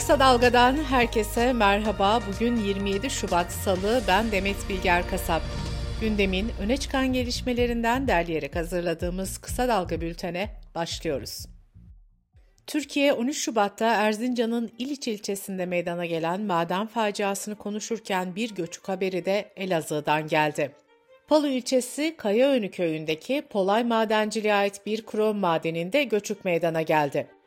Kısa Dalga'dan herkese merhaba. Bugün 27 Şubat Salı. Ben Demet Bilger Kasap. Gündemin öne çıkan gelişmelerinden derleyerek hazırladığımız Kısa Dalga bültene başlıyoruz. Türkiye 13 Şubat'ta Erzincan'ın İliç ilçesinde meydana gelen maden faciasını konuşurken bir göçük haberi de Elazığ'dan geldi. Palu ilçesi Kayaönü köyündeki Polay Madenciliğe ait bir krom madeninde göçük meydana geldi.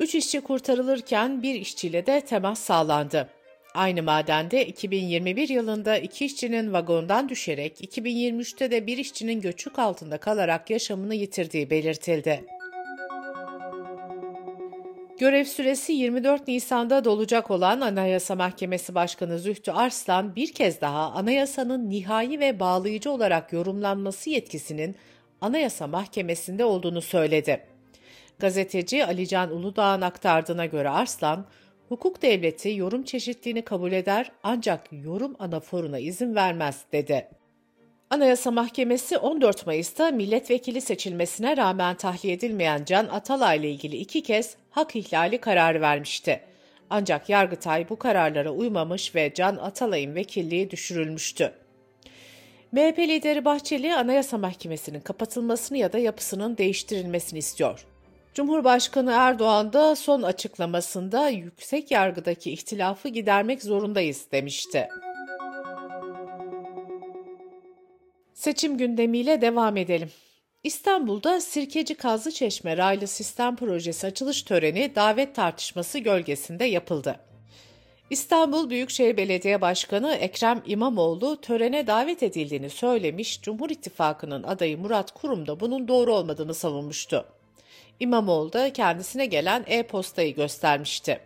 Üç işçi kurtarılırken bir işçiyle de temas sağlandı. Aynı madende 2021 yılında iki işçinin vagondan düşerek 2023'te de bir işçinin göçük altında kalarak yaşamını yitirdiği belirtildi. Görev süresi 24 Nisan'da dolacak olan Anayasa Mahkemesi Başkanı Zühtü Arslan bir kez daha anayasanın nihai ve bağlayıcı olarak yorumlanması yetkisinin Anayasa Mahkemesi'nde olduğunu söyledi. Gazeteci Alican Uludağ'ın aktardığına göre Arslan, hukuk devleti yorum çeşitliğini kabul eder ancak yorum anaforuna izin vermez dedi. Anayasa Mahkemesi 14 Mayıs'ta milletvekili seçilmesine rağmen tahliye edilmeyen Can Atalay ile ilgili iki kez hak ihlali kararı vermişti. Ancak Yargıtay bu kararlara uymamış ve Can Atalay'ın vekilliği düşürülmüştü. MHP lideri Bahçeli Anayasa Mahkemesi'nin kapatılmasını ya da yapısının değiştirilmesini istiyor. Cumhurbaşkanı Erdoğan da son açıklamasında yüksek yargıdaki ihtilafı gidermek zorundayız demişti. Seçim gündemiyle devam edelim. İstanbul'da Sirkeci Kazlı Çeşme Raylı Sistem Projesi açılış töreni davet tartışması gölgesinde yapıldı. İstanbul Büyükşehir Belediye Başkanı Ekrem İmamoğlu törene davet edildiğini söylemiş, Cumhur İttifakı'nın adayı Murat Kurum da bunun doğru olmadığını savunmuştu. İmamoğlu da kendisine gelen e-postayı göstermişti.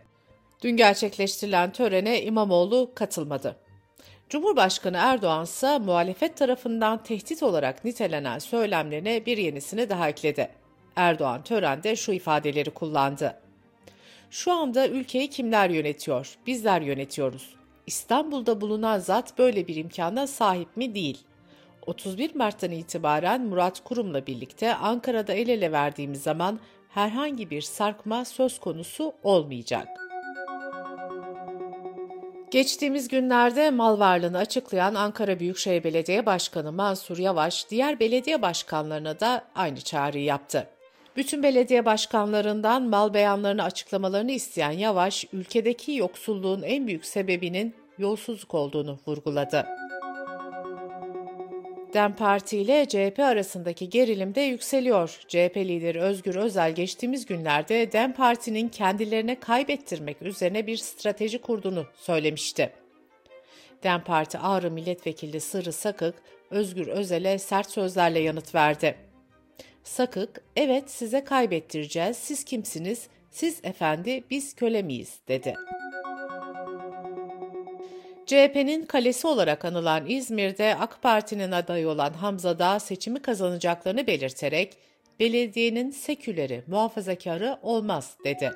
Dün gerçekleştirilen törene İmamoğlu katılmadı. Cumhurbaşkanı Erdoğan ise muhalefet tarafından tehdit olarak nitelenen söylemlerine bir yenisini daha ekledi. Erdoğan törende şu ifadeleri kullandı. Şu anda ülkeyi kimler yönetiyor? Bizler yönetiyoruz. İstanbul'da bulunan zat böyle bir imkana sahip mi değil. 31 Mart'tan itibaren Murat Kurum'la birlikte Ankara'da el ele verdiğimiz zaman herhangi bir sarkma söz konusu olmayacak. Geçtiğimiz günlerde mal varlığını açıklayan Ankara Büyükşehir Belediye Başkanı Mansur Yavaş, diğer belediye başkanlarına da aynı çağrıyı yaptı. Bütün belediye başkanlarından mal beyanlarını açıklamalarını isteyen Yavaş, ülkedeki yoksulluğun en büyük sebebinin yolsuzluk olduğunu vurguladı. DEM Parti ile CHP arasındaki gerilim de yükseliyor. CHP lideri Özgür Özel geçtiğimiz günlerde DEM Parti'nin kendilerine kaybettirmek üzerine bir strateji kurduğunu söylemişti. DEM Parti Ağrı Milletvekili Sırrı Sakık, Özgür Özel'e sert sözlerle yanıt verdi. Sakık, evet size kaybettireceğiz, siz kimsiniz, siz efendi, biz köle miyiz, dedi. CHP'nin kalesi olarak anılan İzmir'de AK Parti'nin adayı olan Hamza Dağ seçimi kazanacaklarını belirterek belediyenin seküleri, muhafazakarı olmaz dedi.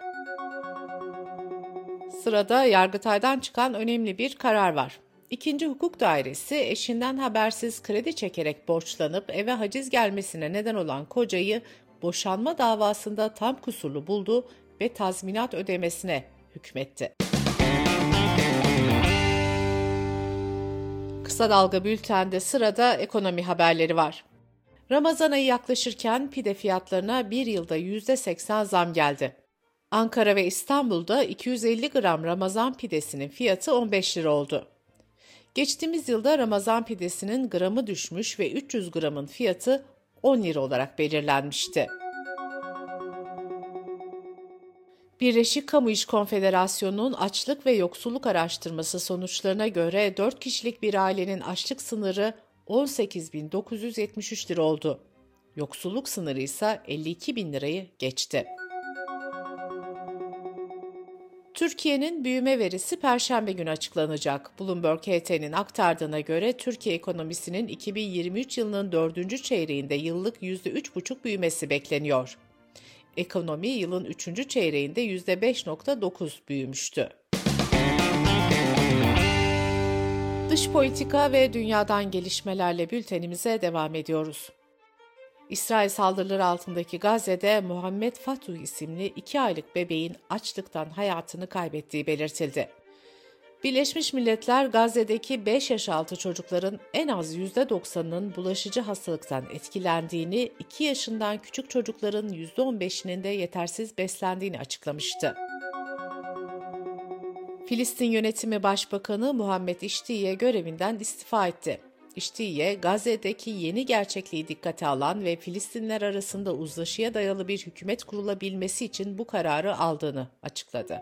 Sırada Yargıtay'dan çıkan önemli bir karar var. İkinci Hukuk Dairesi eşinden habersiz kredi çekerek borçlanıp eve haciz gelmesine neden olan kocayı boşanma davasında tam kusurlu buldu ve tazminat ödemesine hükmetti. Kısa Dalga Bülten'de sırada ekonomi haberleri var. Ramazan ayı yaklaşırken pide fiyatlarına bir yılda %80 zam geldi. Ankara ve İstanbul'da 250 gram Ramazan pidesinin fiyatı 15 lira oldu. Geçtiğimiz yılda Ramazan pidesinin gramı düşmüş ve 300 gramın fiyatı 10 lira olarak belirlenmişti. Birleşik Kamu İş Konfederasyonu'nun açlık ve yoksulluk araştırması sonuçlarına göre 4 kişilik bir ailenin açlık sınırı 18.973 lira oldu. Yoksulluk sınırı ise 52 bin lirayı geçti. Türkiye'nin büyüme verisi Perşembe günü açıklanacak. Bloomberg HT'nin aktardığına göre Türkiye ekonomisinin 2023 yılının dördüncü çeyreğinde yıllık %3,5 büyümesi bekleniyor ekonomi yılın 3. çeyreğinde %5.9 büyümüştü. Dış politika ve dünyadan gelişmelerle bültenimize devam ediyoruz. İsrail saldırıları altındaki Gazze'de Muhammed Fatuh isimli 2 aylık bebeğin açlıktan hayatını kaybettiği belirtildi. Birleşmiş Milletler Gazze'deki 5 yaş altı çocukların en az %90'ının bulaşıcı hastalıktan etkilendiğini, 2 yaşından küçük çocukların %15'inin de yetersiz beslendiğini açıklamıştı. Filistin Yönetimi Başbakanı Muhammed İştiye görevinden istifa etti. İştiye, Gazze'deki yeni gerçekliği dikkate alan ve Filistinler arasında uzlaşıya dayalı bir hükümet kurulabilmesi için bu kararı aldığını açıkladı.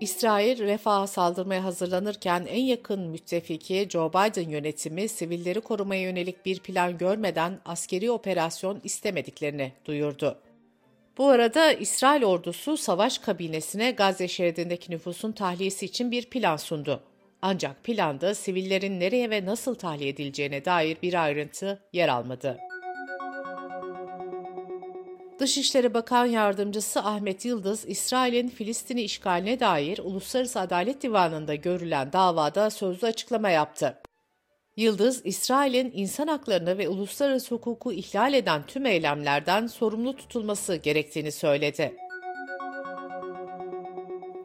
İsrail, refaha saldırmaya hazırlanırken en yakın müttefiki Joe Biden yönetimi sivilleri korumaya yönelik bir plan görmeden askeri operasyon istemediklerini duyurdu. Bu arada İsrail ordusu savaş kabinesine Gazze şeridindeki nüfusun tahliyesi için bir plan sundu. Ancak planda sivillerin nereye ve nasıl tahliye edileceğine dair bir ayrıntı yer almadı. Dışişleri Bakan Yardımcısı Ahmet Yıldız, İsrail'in Filistin'i işgaline dair Uluslararası Adalet Divanı'nda görülen davada sözlü açıklama yaptı. Yıldız, İsrail'in insan haklarını ve uluslararası hukuku ihlal eden tüm eylemlerden sorumlu tutulması gerektiğini söyledi.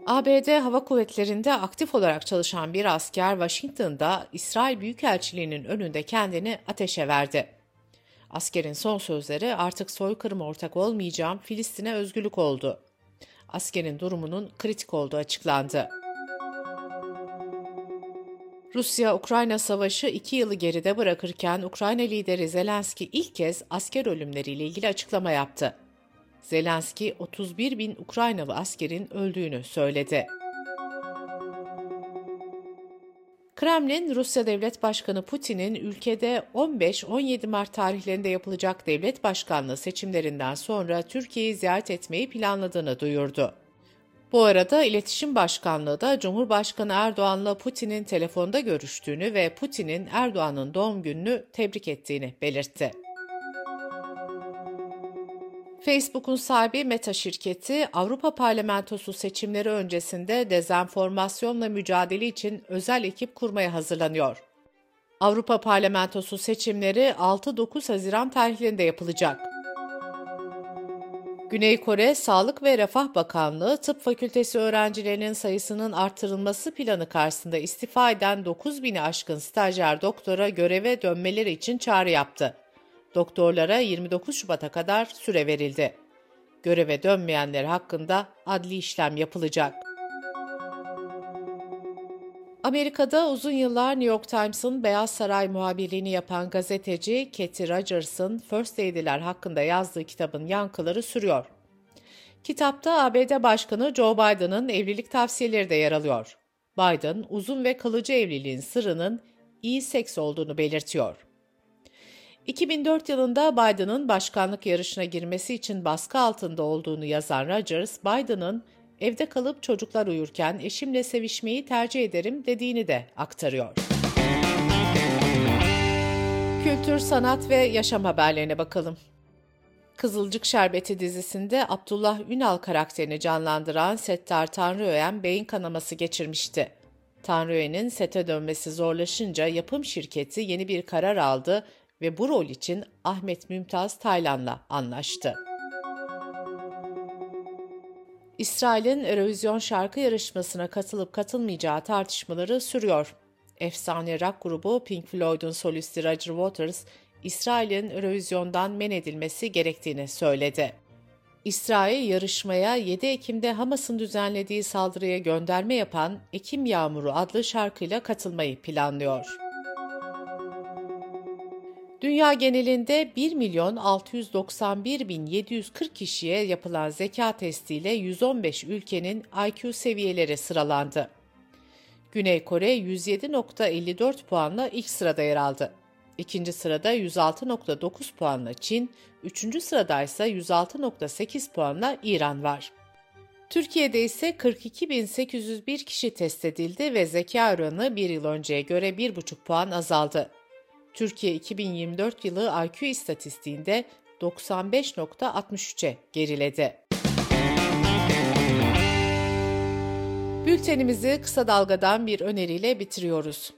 ABD Hava Kuvvetleri'nde aktif olarak çalışan bir asker Washington'da İsrail Büyükelçiliği'nin önünde kendini ateşe verdi. Askerin son sözleri artık soykırım ortak olmayacağım, Filistin'e özgürlük oldu. Askerin durumunun kritik olduğu açıklandı. Rusya-Ukrayna savaşı iki yılı geride bırakırken Ukrayna lideri Zelenski ilk kez asker ölümleriyle ilgili açıklama yaptı. Zelenski 31 bin Ukraynalı askerin öldüğünü söyledi. Kremlin, Rusya Devlet Başkanı Putin'in ülkede 15-17 Mart tarihlerinde yapılacak devlet başkanlığı seçimlerinden sonra Türkiye'yi ziyaret etmeyi planladığını duyurdu. Bu arada İletişim Başkanlığı da Cumhurbaşkanı Erdoğan'la Putin'in telefonda görüştüğünü ve Putin'in Erdoğan'ın doğum gününü tebrik ettiğini belirtti. Facebook'un sahibi Meta şirketi Avrupa Parlamentosu seçimleri öncesinde dezenformasyonla mücadele için özel ekip kurmaya hazırlanıyor. Avrupa Parlamentosu seçimleri 6-9 Haziran tarihlerinde yapılacak. Güney Kore Sağlık ve Refah Bakanlığı Tıp Fakültesi öğrencilerinin sayısının artırılması planı karşısında istifa eden 9 bini aşkın stajyer doktora göreve dönmeleri için çağrı yaptı. Doktorlara 29 Şubat'a kadar süre verildi. Göreve dönmeyenler hakkında adli işlem yapılacak. Amerika'da uzun yıllar New York Times'ın Beyaz Saray muhabirliğini yapan gazeteci Katie Rogers'ın First Lady'ler hakkında yazdığı kitabın yankıları sürüyor. Kitapta ABD Başkanı Joe Biden'ın evlilik tavsiyeleri de yer alıyor. Biden, uzun ve kalıcı evliliğin sırrının iyi seks olduğunu belirtiyor. 2004 yılında Biden'ın başkanlık yarışına girmesi için baskı altında olduğunu yazan Rogers, Biden'ın evde kalıp çocuklar uyurken eşimle sevişmeyi tercih ederim dediğini de aktarıyor. Kültür, sanat ve yaşam haberlerine bakalım. Kızılcık Şerbeti dizisinde Abdullah Ünal karakterini canlandıran Settar Tanrıöğen beyin kanaması geçirmişti. Tanrıöğen'in sete dönmesi zorlaşınca yapım şirketi yeni bir karar aldı ve bu rol için Ahmet Mümtaz Taylan'la anlaştı. İsrail'in Eurovision şarkı yarışmasına katılıp katılmayacağı tartışmaları sürüyor. Efsane rock grubu Pink Floyd'un solisti Roger Waters, İsrail'in Eurovision'dan men edilmesi gerektiğini söyledi. İsrail yarışmaya 7 Ekim'de Hamas'ın düzenlediği saldırıya gönderme yapan Ekim Yağmuru adlı şarkıyla katılmayı planlıyor. Dünya genelinde 1 milyon 691 bin 740 kişiye yapılan zeka testiyle 115 ülkenin IQ seviyeleri sıralandı. Güney Kore 107.54 puanla ilk sırada yer aldı. İkinci sırada 106.9 puanla Çin, üçüncü sırada ise 106.8 puanla İran var. Türkiye'de ise 42.801 kişi test edildi ve zeka oranı bir yıl önceye göre 1,5 puan azaldı. Türkiye 2024 yılı IQ istatistiğinde 95.63'e geriledi. Bültenimizi kısa dalgadan bir öneriyle bitiriyoruz.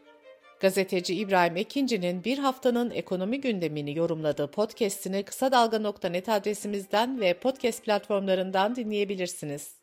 Gazeteci İbrahim Ekinci'nin bir haftanın ekonomi gündemini yorumladığı podcast'ini kısa dalga.net adresimizden ve podcast platformlarından dinleyebilirsiniz.